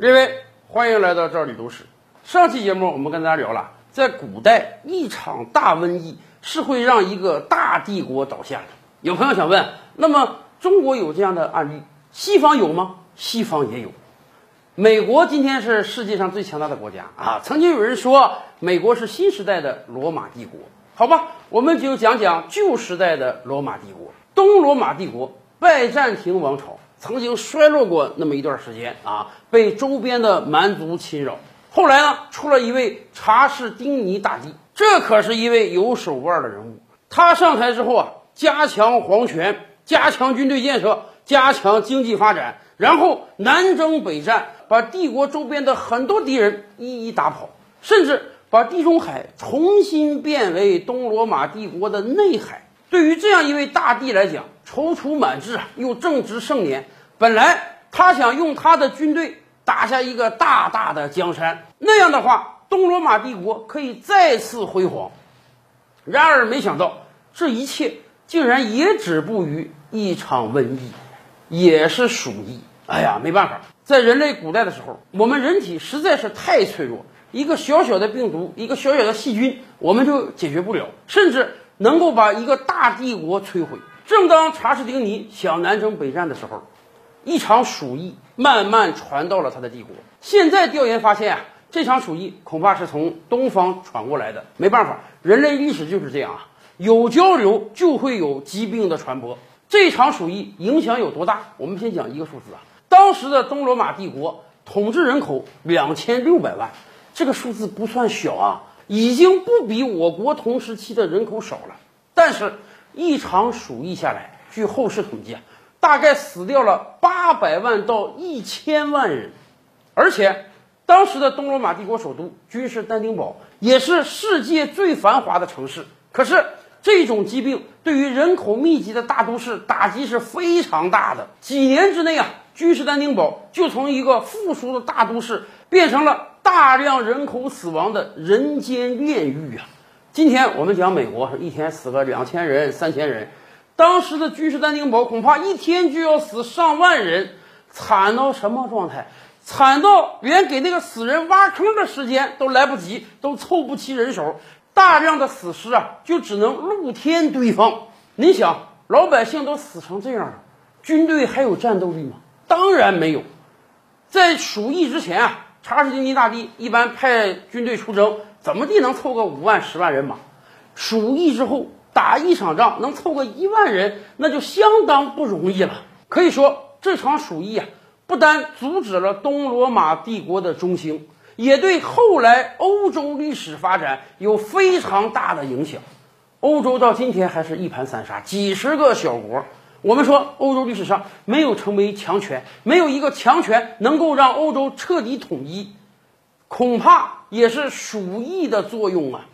各位，欢迎来到这里读史。上期节目我们跟大家聊了，在古代一场大瘟疫是会让一个大帝国倒下的。有朋友想问，那么中国有这样的案例，西方有吗？西方也有。美国今天是世界上最强大的国家啊！曾经有人说，美国是新时代的罗马帝国。好吧，我们就讲讲旧时代的罗马帝国。东罗马帝国拜占庭王朝曾经衰落过那么一段时间啊，被周边的蛮族侵扰。后来呢，出了一位查士丁尼大帝，这可是一位有手腕的人物。他上台之后啊，加强皇权，加强军队建设，加强经济发展，然后南征北战，把帝国周边的很多敌人一一打跑，甚至把地中海重新变为东罗马帝国的内海。对于这样一位大帝来讲，踌躇满志啊，又正值盛年，本来他想用他的军队打下一个大大的江山，那样的话，东罗马帝国可以再次辉煌。然而，没想到这一切竟然也止步于一场瘟疫，也是鼠疫。哎呀，没办法，在人类古代的时候，我们人体实在是太脆弱，一个小小的病毒，一个小小的细菌，我们就解决不了，甚至。能够把一个大帝国摧毁。正当查士丁尼想南征北战的时候，一场鼠疫慢慢传到了他的帝国。现在调研发现啊，这场鼠疫恐怕是从东方传过来的。没办法，人类历史就是这样啊，有交流就会有疾病的传播。这场鼠疫影响有多大？我们先讲一个数字啊，当时的东罗马帝国统治人口两千六百万，这个数字不算小啊。已经不比我国同时期的人口少了，但是，一场鼠疫下来，据后世统计啊，大概死掉了八百万到一千万人，而且，当时的东罗马帝国首都君士坦丁堡也是世界最繁华的城市。可是，这种疾病对于人口密集的大都市打击是非常大的。几年之内啊，君士坦丁堡就从一个富庶的大都市变成了。大量人口死亡的人间炼狱啊！今天我们讲美国，一天死个两千人、三千人，当时的君士坦丁堡恐怕一天就要死上万人，惨到什么状态？惨到连给那个死人挖坑的时间都来不及，都凑不齐人手，大量的死尸啊，就只能露天堆放。你想，老百姓都死成这样了，军队还有战斗力吗？当然没有。在鼠疫之前啊。查士丁尼大帝一般派军队出征，怎么地能凑个五万、十万人马？鼠疫之后打一场仗能凑个一万人，那就相当不容易了。可以说，这场鼠疫啊，不单阻止了东罗马帝国的中兴，也对后来欧洲历史发展有非常大的影响。欧洲到今天还是一盘散沙，几十个小国。我们说，欧洲历史上没有成为强权，没有一个强权能够让欧洲彻底统一，恐怕也是鼠疫的作用啊。